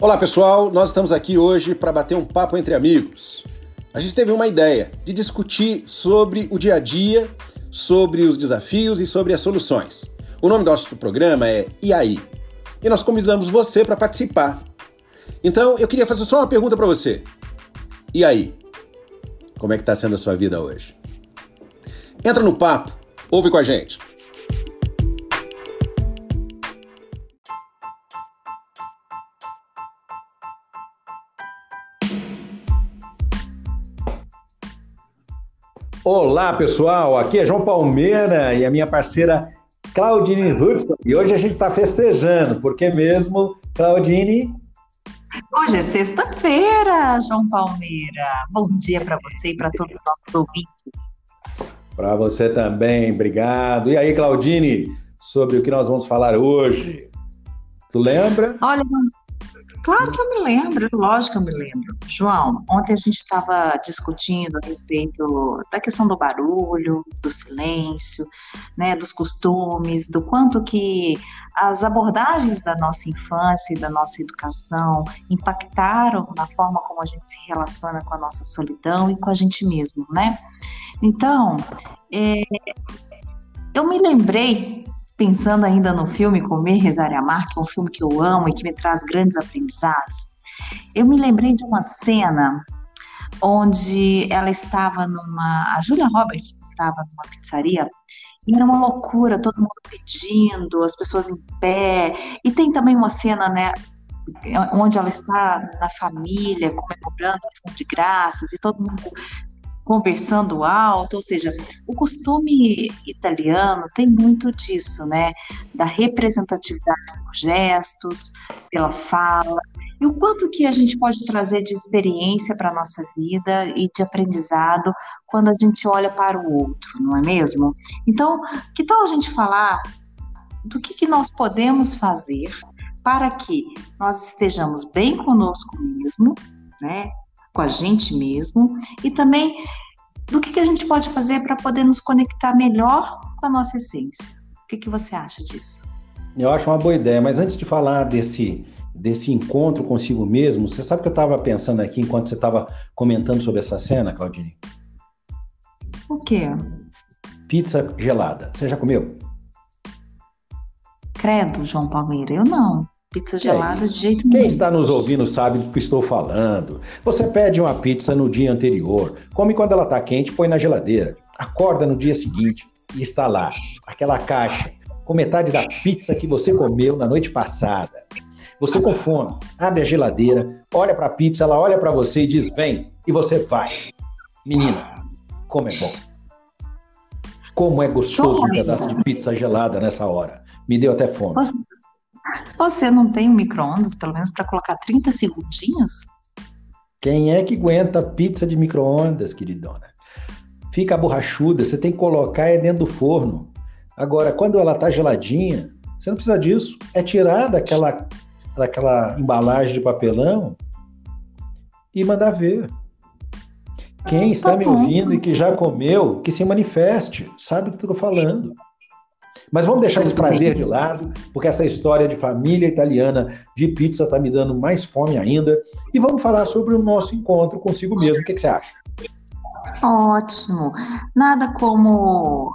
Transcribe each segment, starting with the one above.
Olá pessoal, nós estamos aqui hoje para bater um papo entre amigos. A gente teve uma ideia de discutir sobre o dia a dia, sobre os desafios e sobre as soluções. O nome do nosso programa é E aí? E nós convidamos você para participar. Então, eu queria fazer só uma pergunta para você. E aí? Como é que está sendo a sua vida hoje? Entra no papo, ouve com a gente. Olá, pessoal. Aqui é João Palmeira e a minha parceira Claudine Hudson. E hoje a gente está festejando, porque mesmo, Claudine? Hoje é sexta-feira, João Palmeira. Bom dia para você e para todos os nossos ouvintes. Para você também, obrigado. E aí, Claudine, sobre o que nós vamos falar hoje? Tu lembra? Olha, Claro que eu me lembro, lógico que eu me lembro. João, ontem a gente estava discutindo a respeito da questão do barulho, do silêncio, né, dos costumes, do quanto que as abordagens da nossa infância e da nossa educação impactaram na forma como a gente se relaciona com a nossa solidão e com a gente mesmo, né? Então, é, eu me lembrei pensando ainda no filme Comer, Rezar e Amar, que é um filme que eu amo e que me traz grandes aprendizados, eu me lembrei de uma cena onde ela estava numa. A Julia Roberts estava numa pizzaria e era uma loucura, todo mundo pedindo, as pessoas em pé. E tem também uma cena, né? Onde ela está na família, comemorando a de graças, e todo mundo conversando alto, ou seja, o costume italiano tem muito disso, né? Da representatividade por gestos, pela fala, e o quanto que a gente pode trazer de experiência para a nossa vida e de aprendizado quando a gente olha para o outro, não é mesmo? Então, que tal a gente falar do que, que nós podemos fazer para que nós estejamos bem conosco mesmo, né? Com a gente mesmo e também do que, que a gente pode fazer para poder nos conectar melhor com a nossa essência. O que, que você acha disso? Eu acho uma boa ideia, mas antes de falar desse, desse encontro consigo mesmo, você sabe que eu estava pensando aqui enquanto você estava comentando sobre essa cena, Claudine? O quê? Pizza gelada. Você já comeu? Credo, João Palmeira, eu não. Pizza gelada é de jeito nenhum. Quem está nos ouvindo sabe do que estou falando. Você pede uma pizza no dia anterior, come quando ela está quente, põe na geladeira. Acorda no dia seguinte e está lá, aquela caixa, com metade da pizza que você comeu na noite passada. Você com fome, abre a geladeira, olha para a pizza, ela olha para você e diz: vem, e você vai. Menina, como é bom. Como é gostoso um pedaço de pizza gelada nessa hora. Me deu até fome. Você você não tem um micro-ondas, pelo menos, para colocar 30 segundinhos? Quem é que aguenta pizza de micro-ondas, queridona? Fica borrachuda, você tem que colocar é dentro do forno. Agora, quando ela tá geladinha, você não precisa disso. É tirar daquela, daquela embalagem de papelão e mandar ver. Quem está tá me ouvindo e que já comeu, que se manifeste, sabe do que eu estou falando. Mas vamos deixar esse prazer de lado, porque essa história de família italiana de pizza está me dando mais fome ainda. E vamos falar sobre o nosso encontro consigo mesmo. O que, que você acha? Ótimo. Nada como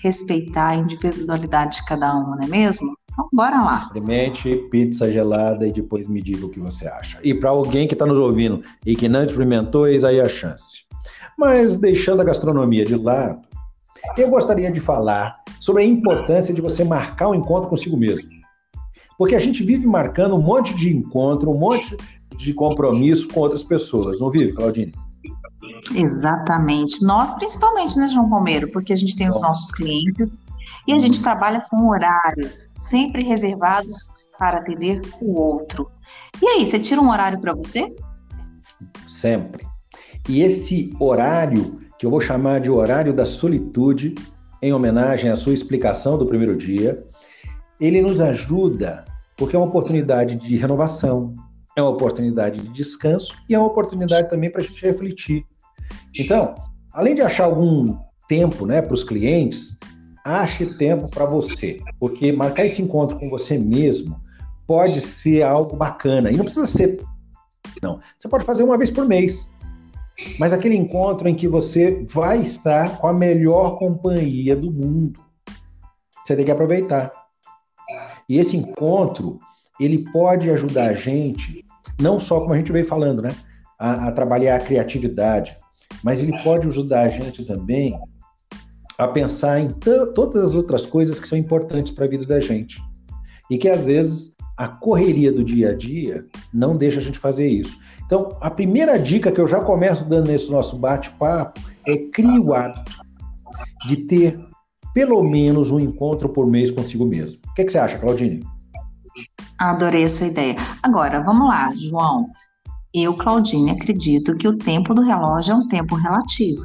respeitar a individualidade de cada um, não é mesmo? Então, bora lá. Experimente pizza gelada e depois me diga o que você acha. E para alguém que está nos ouvindo e que não experimentou, eis aí a chance. Mas deixando a gastronomia de lado, eu gostaria de falar sobre a importância de você marcar um encontro consigo mesmo. Porque a gente vive marcando um monte de encontro, um monte de compromisso com outras pessoas, não vive, Claudine? Exatamente. Nós, principalmente, né, João Palmeiro? Porque a gente tem os nossos clientes e a gente trabalha com horários sempre reservados para atender o outro. E aí, você tira um horário para você? Sempre. E esse horário que eu vou chamar de horário da solitude, em homenagem à sua explicação do primeiro dia. Ele nos ajuda porque é uma oportunidade de renovação, é uma oportunidade de descanso e é uma oportunidade também para a gente refletir. Então, além de achar algum tempo né, para os clientes, ache tempo para você, porque marcar esse encontro com você mesmo pode ser algo bacana. E não precisa ser. Não. Você pode fazer uma vez por mês. Mas aquele encontro em que você vai estar com a melhor companhia do mundo. Você tem que aproveitar. E esse encontro, ele pode ajudar a gente, não só como a gente veio falando, né? A, a trabalhar a criatividade, mas ele pode ajudar a gente também a pensar em todas as outras coisas que são importantes para a vida da gente. E que às vezes a correria do dia a dia não deixa a gente fazer isso. Então, a primeira dica que eu já começo dando nesse nosso bate-papo é crie o hábito de ter pelo menos um encontro por mês consigo mesmo. O que, que você acha, Claudine? Adorei a sua ideia. Agora, vamos lá, João. Eu, Claudine, acredito que o tempo do relógio é um tempo relativo.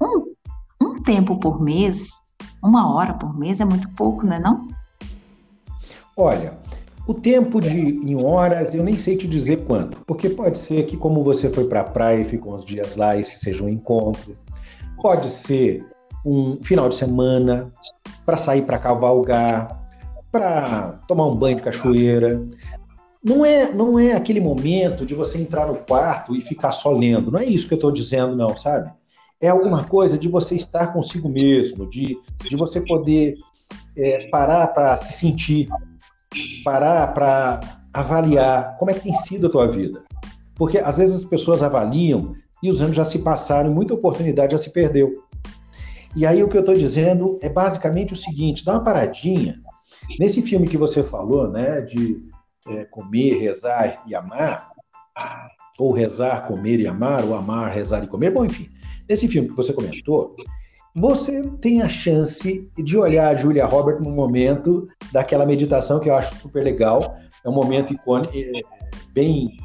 Um, um tempo por mês, uma hora por mês é muito pouco, não é não? Olha, o tempo de em horas eu nem sei te dizer quanto, porque pode ser que como você foi para a praia e ficou uns dias lá, esse seja um encontro. Pode ser um final de semana para sair para cavalgar, para tomar um banho de cachoeira. Não é, não é aquele momento de você entrar no quarto e ficar só lendo. Não é isso que eu estou dizendo, não, sabe? É alguma coisa de você estar consigo mesmo, de, de você poder é, parar para se sentir, parar para avaliar como é que tem sido a tua vida. Porque às vezes as pessoas avaliam e os anos já se passaram, muita oportunidade já se perdeu. E aí o que eu estou dizendo é basicamente o seguinte: dá uma paradinha. Nesse filme que você falou, né, de é, comer, rezar e amar, ou rezar, comer e amar, ou amar, rezar e comer, bom, enfim, nesse filme que você comentou, você tem a chance de olhar a Julia Roberts no momento daquela meditação que eu acho super legal. É um momento icônico, é, bem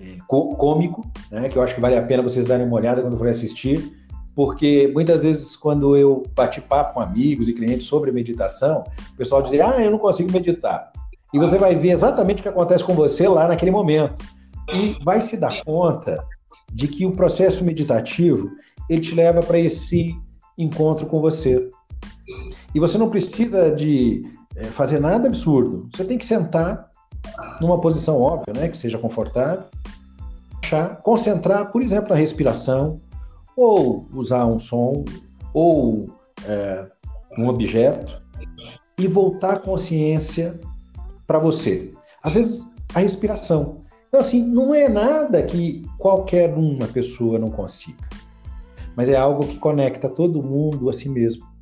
é, cômico, né, que eu acho que vale a pena vocês darem uma olhada quando forem assistir porque muitas vezes quando eu bati papo com amigos e clientes sobre meditação, o pessoal dizia, ah, eu não consigo meditar. E você vai ver exatamente o que acontece com você lá naquele momento. E vai se dar conta de que o processo meditativo, ele te leva para esse encontro com você. E você não precisa de é, fazer nada absurdo. Você tem que sentar numa posição óbvia, né, que seja confortável, concentrar, por exemplo, na respiração, ou usar um som, ou é, um objeto, e voltar a consciência para você. Às vezes, a respiração. Então, assim, não é nada que qualquer uma pessoa não consiga, mas é algo que conecta todo mundo a si mesmo.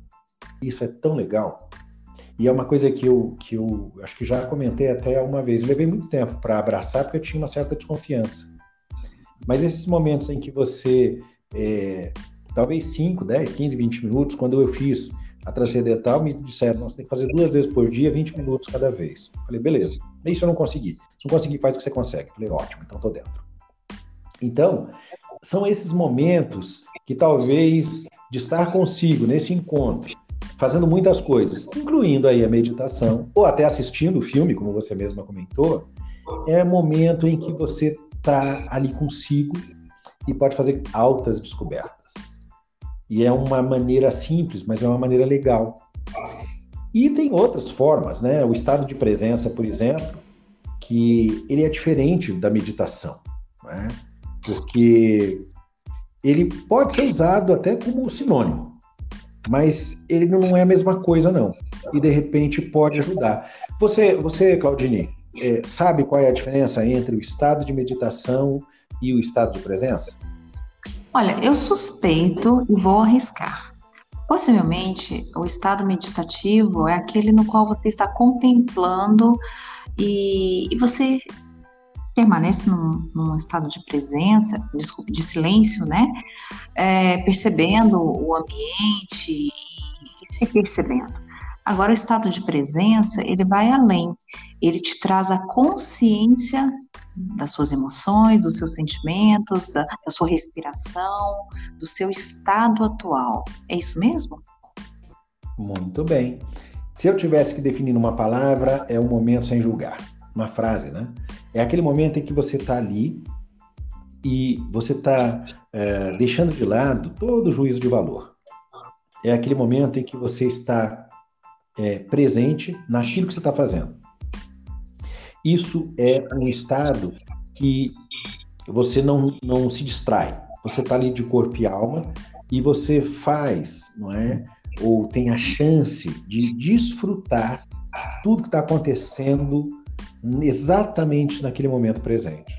Isso é tão legal. E é uma coisa que eu, que eu acho que já comentei até uma vez. Eu levei muito tempo para abraçar porque eu tinha uma certa desconfiança. Mas esses momentos em que você é, talvez 5, 10, 15, 20 minutos. Quando eu fiz a transcendental, me disseram, você tem que fazer duas vezes por dia, 20 minutos cada vez. Falei, beleza. Isso eu não consegui. Se não conseguir, faz o que você consegue. Falei, ótimo, então tô dentro. Então, são esses momentos que talvez de estar consigo nesse encontro, fazendo muitas coisas, incluindo aí a meditação, ou até assistindo o filme, como você mesma comentou, é momento em que você está ali consigo e pode fazer altas descobertas. E é uma maneira simples, mas é uma maneira legal. E tem outras formas, né? O estado de presença, por exemplo, que ele é diferente da meditação, né? Porque ele pode ser usado até como sinônimo, mas ele não é a mesma coisa, não. E de repente pode ajudar. Você, você Claudine, é, sabe qual é a diferença entre o estado de meditação e o estado de presença? Olha, eu suspeito e vou arriscar. Possivelmente, o estado meditativo é aquele no qual você está contemplando e, e você permanece num, num, estado de presença, desculpe, de silêncio, né? É, percebendo o ambiente e se percebendo. Agora, o estado de presença, ele vai além. Ele te traz a consciência das suas emoções, dos seus sentimentos, da, da sua respiração, do seu estado atual. É isso mesmo? Muito bem. Se eu tivesse que definir uma palavra, é um momento sem julgar. Uma frase, né? É aquele momento em que você está ali e você está é, deixando de lado todo o juízo de valor. É aquele momento em que você está é, presente naquilo que você está fazendo. Isso é um estado que você não, não se distrai. Você está ali de corpo e alma e você faz, não é? Ou tem a chance de desfrutar tudo que está acontecendo exatamente naquele momento presente.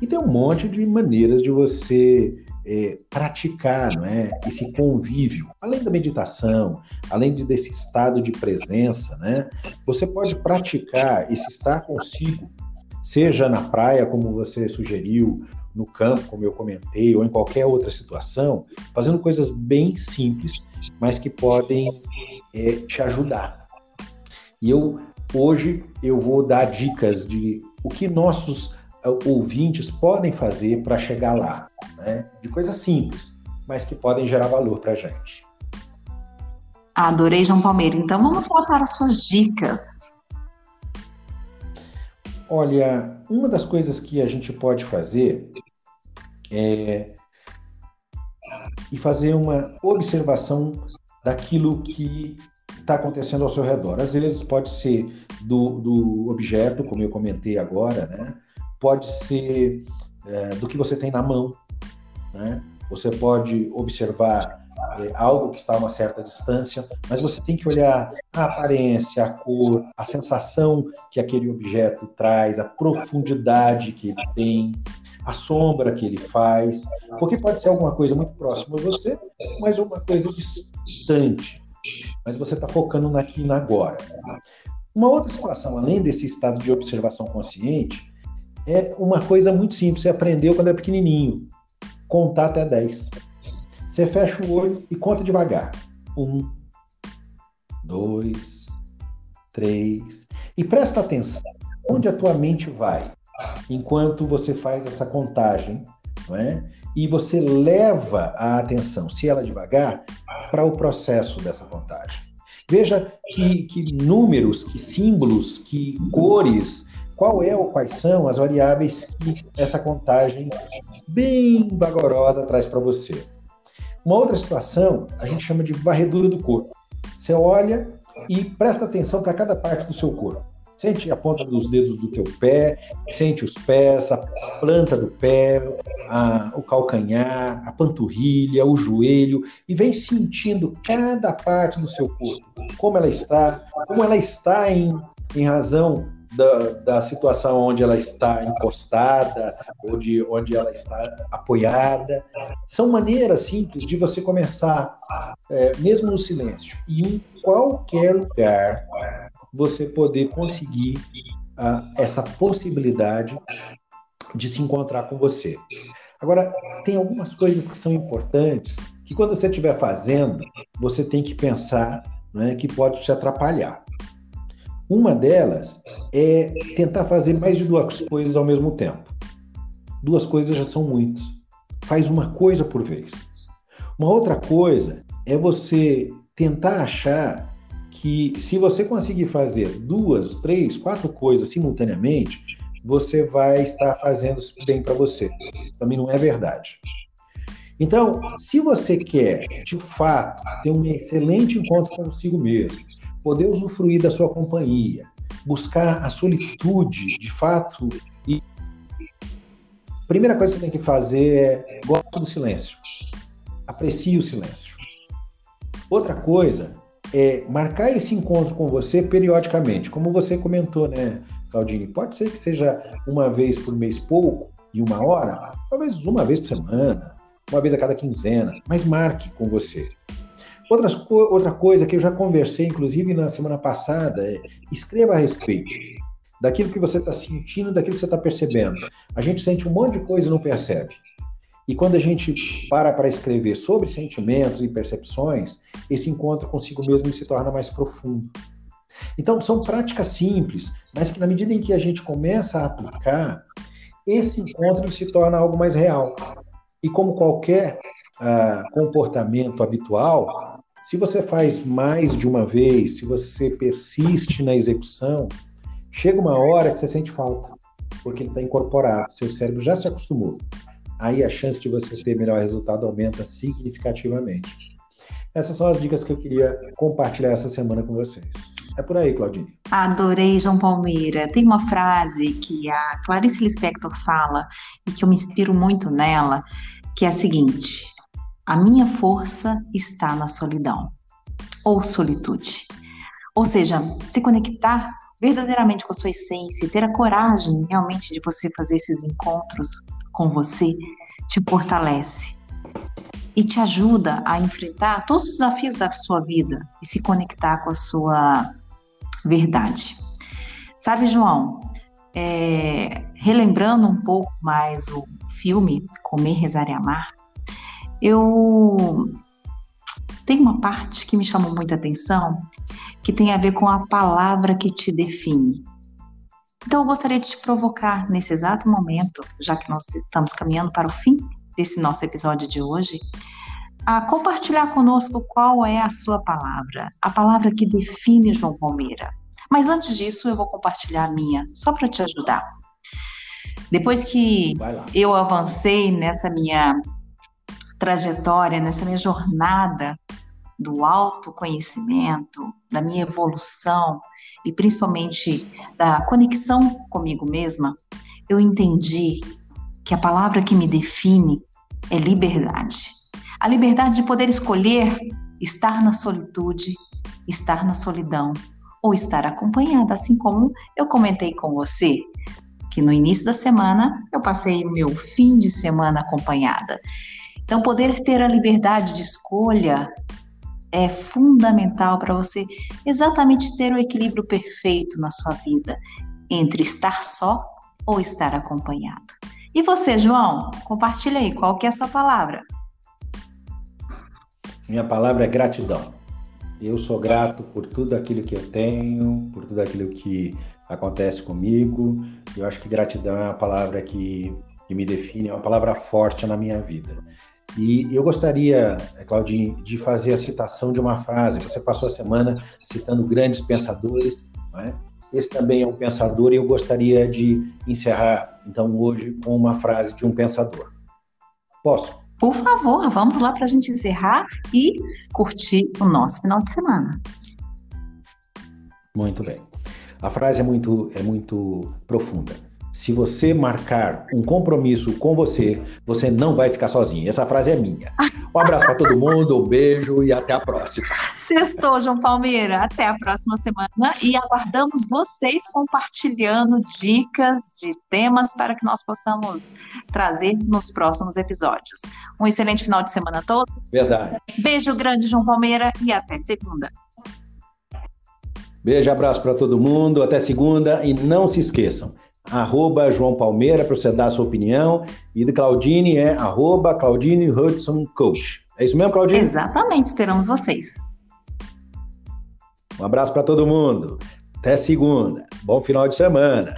E tem um monte de maneiras de você é, praticar não é, esse convívio, além da meditação, além de, desse estado de presença, né, você pode praticar esse estar consigo, seja na praia, como você sugeriu, no campo, como eu comentei, ou em qualquer outra situação, fazendo coisas bem simples, mas que podem é, te ajudar. E eu hoje eu vou dar dicas de o que nossos ouvintes podem fazer para chegar lá, né? de coisas simples, mas que podem gerar valor para a gente. Adorei, João Palmeira. Então vamos colocar as suas dicas. Olha, uma das coisas que a gente pode fazer é e fazer uma observação daquilo que está acontecendo ao seu redor. Às vezes pode ser do, do objeto, como eu comentei agora, né? pode ser é, do que você tem na mão. Né? Você pode observar é, algo que está a uma certa distância, mas você tem que olhar a aparência, a cor, a sensação que aquele objeto traz, a profundidade que ele tem, a sombra que ele faz, porque pode ser alguma coisa muito próxima a você, mas uma coisa distante. Mas você está focando aqui e na agora. Uma outra situação, além desse estado de observação consciente, é uma coisa muito simples. Você aprendeu quando era pequenininho. Contar até 10. Você fecha o olho e conta devagar. Um, dois, três. E presta atenção onde a tua mente vai enquanto você faz essa contagem, não é? E você leva a atenção, se ela é devagar, para o processo dessa contagem. Veja que, que números, que símbolos, que cores qual é ou quais são as variáveis que essa contagem bem vagarosa traz para você. Uma outra situação a gente chama de varredura do corpo. Você olha e presta atenção para cada parte do seu corpo. Sente a ponta dos dedos do teu pé, sente os pés, a planta do pé, a, o calcanhar, a panturrilha, o joelho e vem sentindo cada parte do seu corpo, como ela está, como ela está em, em razão da, da situação onde ela está encostada, ou de onde ela está apoiada. São maneiras simples de você começar, é, mesmo no silêncio, e em qualquer lugar, você poder conseguir uh, essa possibilidade de se encontrar com você. Agora, tem algumas coisas que são importantes que quando você estiver fazendo, você tem que pensar né, que pode te atrapalhar. Uma delas é tentar fazer mais de duas coisas ao mesmo tempo. Duas coisas já são muito. Faz uma coisa por vez. Uma outra coisa é você tentar achar que se você conseguir fazer duas, três, quatro coisas simultaneamente, você vai estar fazendo bem para você. Também não é verdade. Então, se você quer, de fato, ter um excelente encontro consigo mesmo, poder usufruir da sua companhia, buscar a solitude, de fato. E primeira coisa que você tem que fazer é gosto do silêncio. Aprecie o silêncio. Outra coisa é marcar esse encontro com você periodicamente, como você comentou, né, Claudine? Pode ser que seja uma vez por mês pouco e uma hora, talvez uma vez por semana, uma vez a cada quinzena, mas marque com você. Outras, outra coisa que eu já conversei, inclusive na semana passada, é escreva a respeito daquilo que você está sentindo, daquilo que você está percebendo. A gente sente um monte de coisa e não percebe. E quando a gente para para escrever sobre sentimentos e percepções, esse encontro consigo mesmo se torna mais profundo. Então, são práticas simples, mas que na medida em que a gente começa a aplicar, esse encontro se torna algo mais real. E como qualquer ah, comportamento habitual, se você faz mais de uma vez, se você persiste na execução, chega uma hora que você sente falta, porque ele está incorporado, seu cérebro já se acostumou. Aí a chance de você ter melhor resultado aumenta significativamente. Essas são as dicas que eu queria compartilhar essa semana com vocês. É por aí, Claudine. Adorei, João Palmeira. Tem uma frase que a Clarice Lispector fala e que eu me inspiro muito nela, que é a seguinte: a minha força está na solidão ou solitude. Ou seja, se conectar verdadeiramente com a sua essência, ter a coragem realmente de você fazer esses encontros com você, te fortalece e te ajuda a enfrentar todos os desafios da sua vida e se conectar com a sua verdade. Sabe, João, é, relembrando um pouco mais o filme Comer, Rezar e Amar, eu tenho uma parte que me chamou muita atenção, que tem a ver com a palavra que te define. Então, eu gostaria de te provocar nesse exato momento, já que nós estamos caminhando para o fim desse nosso episódio de hoje, a compartilhar conosco qual é a sua palavra, a palavra que define João Palmeira. Mas antes disso, eu vou compartilhar a minha, só para te ajudar. Depois que eu avancei nessa minha trajetória, nessa minha jornada do autoconhecimento, da minha evolução e principalmente da conexão comigo mesma, eu entendi que a palavra que me define é liberdade. A liberdade de poder escolher estar na solitude, estar na solidão ou estar acompanhada, assim como eu comentei com você, que no início da semana eu passei o meu fim de semana acompanhada. Então, poder ter a liberdade de escolha é fundamental para você exatamente ter o equilíbrio perfeito na sua vida entre estar só ou estar acompanhado. E você, João? Compartilha aí, qual que é a sua palavra? Minha palavra é gratidão. Eu sou grato por tudo aquilo que eu tenho, por tudo aquilo que acontece comigo. Eu acho que gratidão é uma palavra que, que me define, é uma palavra forte na minha vida. E eu gostaria, Claudinho, de fazer a citação de uma frase. Você passou a semana citando grandes pensadores, não é? Esse também é um pensador e eu gostaria de encerrar, então, hoje com uma frase de um pensador. Posso? Por favor, vamos lá para a gente encerrar e curtir o nosso final de semana. Muito bem. A frase é muito, é muito profunda. Se você marcar um compromisso com você, você não vai ficar sozinho. Essa frase é minha. Um abraço para todo mundo, um beijo e até a próxima. Sextou, João Palmeira. Até a próxima semana e aguardamos vocês compartilhando dicas de temas para que nós possamos trazer nos próximos episódios. Um excelente final de semana a todos. Verdade. Beijo grande, João Palmeira, e até segunda. Beijo, abraço para todo mundo, até segunda e não se esqueçam arroba João Palmeira para você dar a sua opinião. E do Claudine é arroba Claudine Hudson Coach. É isso mesmo, Claudine? Exatamente, esperamos vocês. Um abraço para todo mundo. Até segunda. Bom final de semana.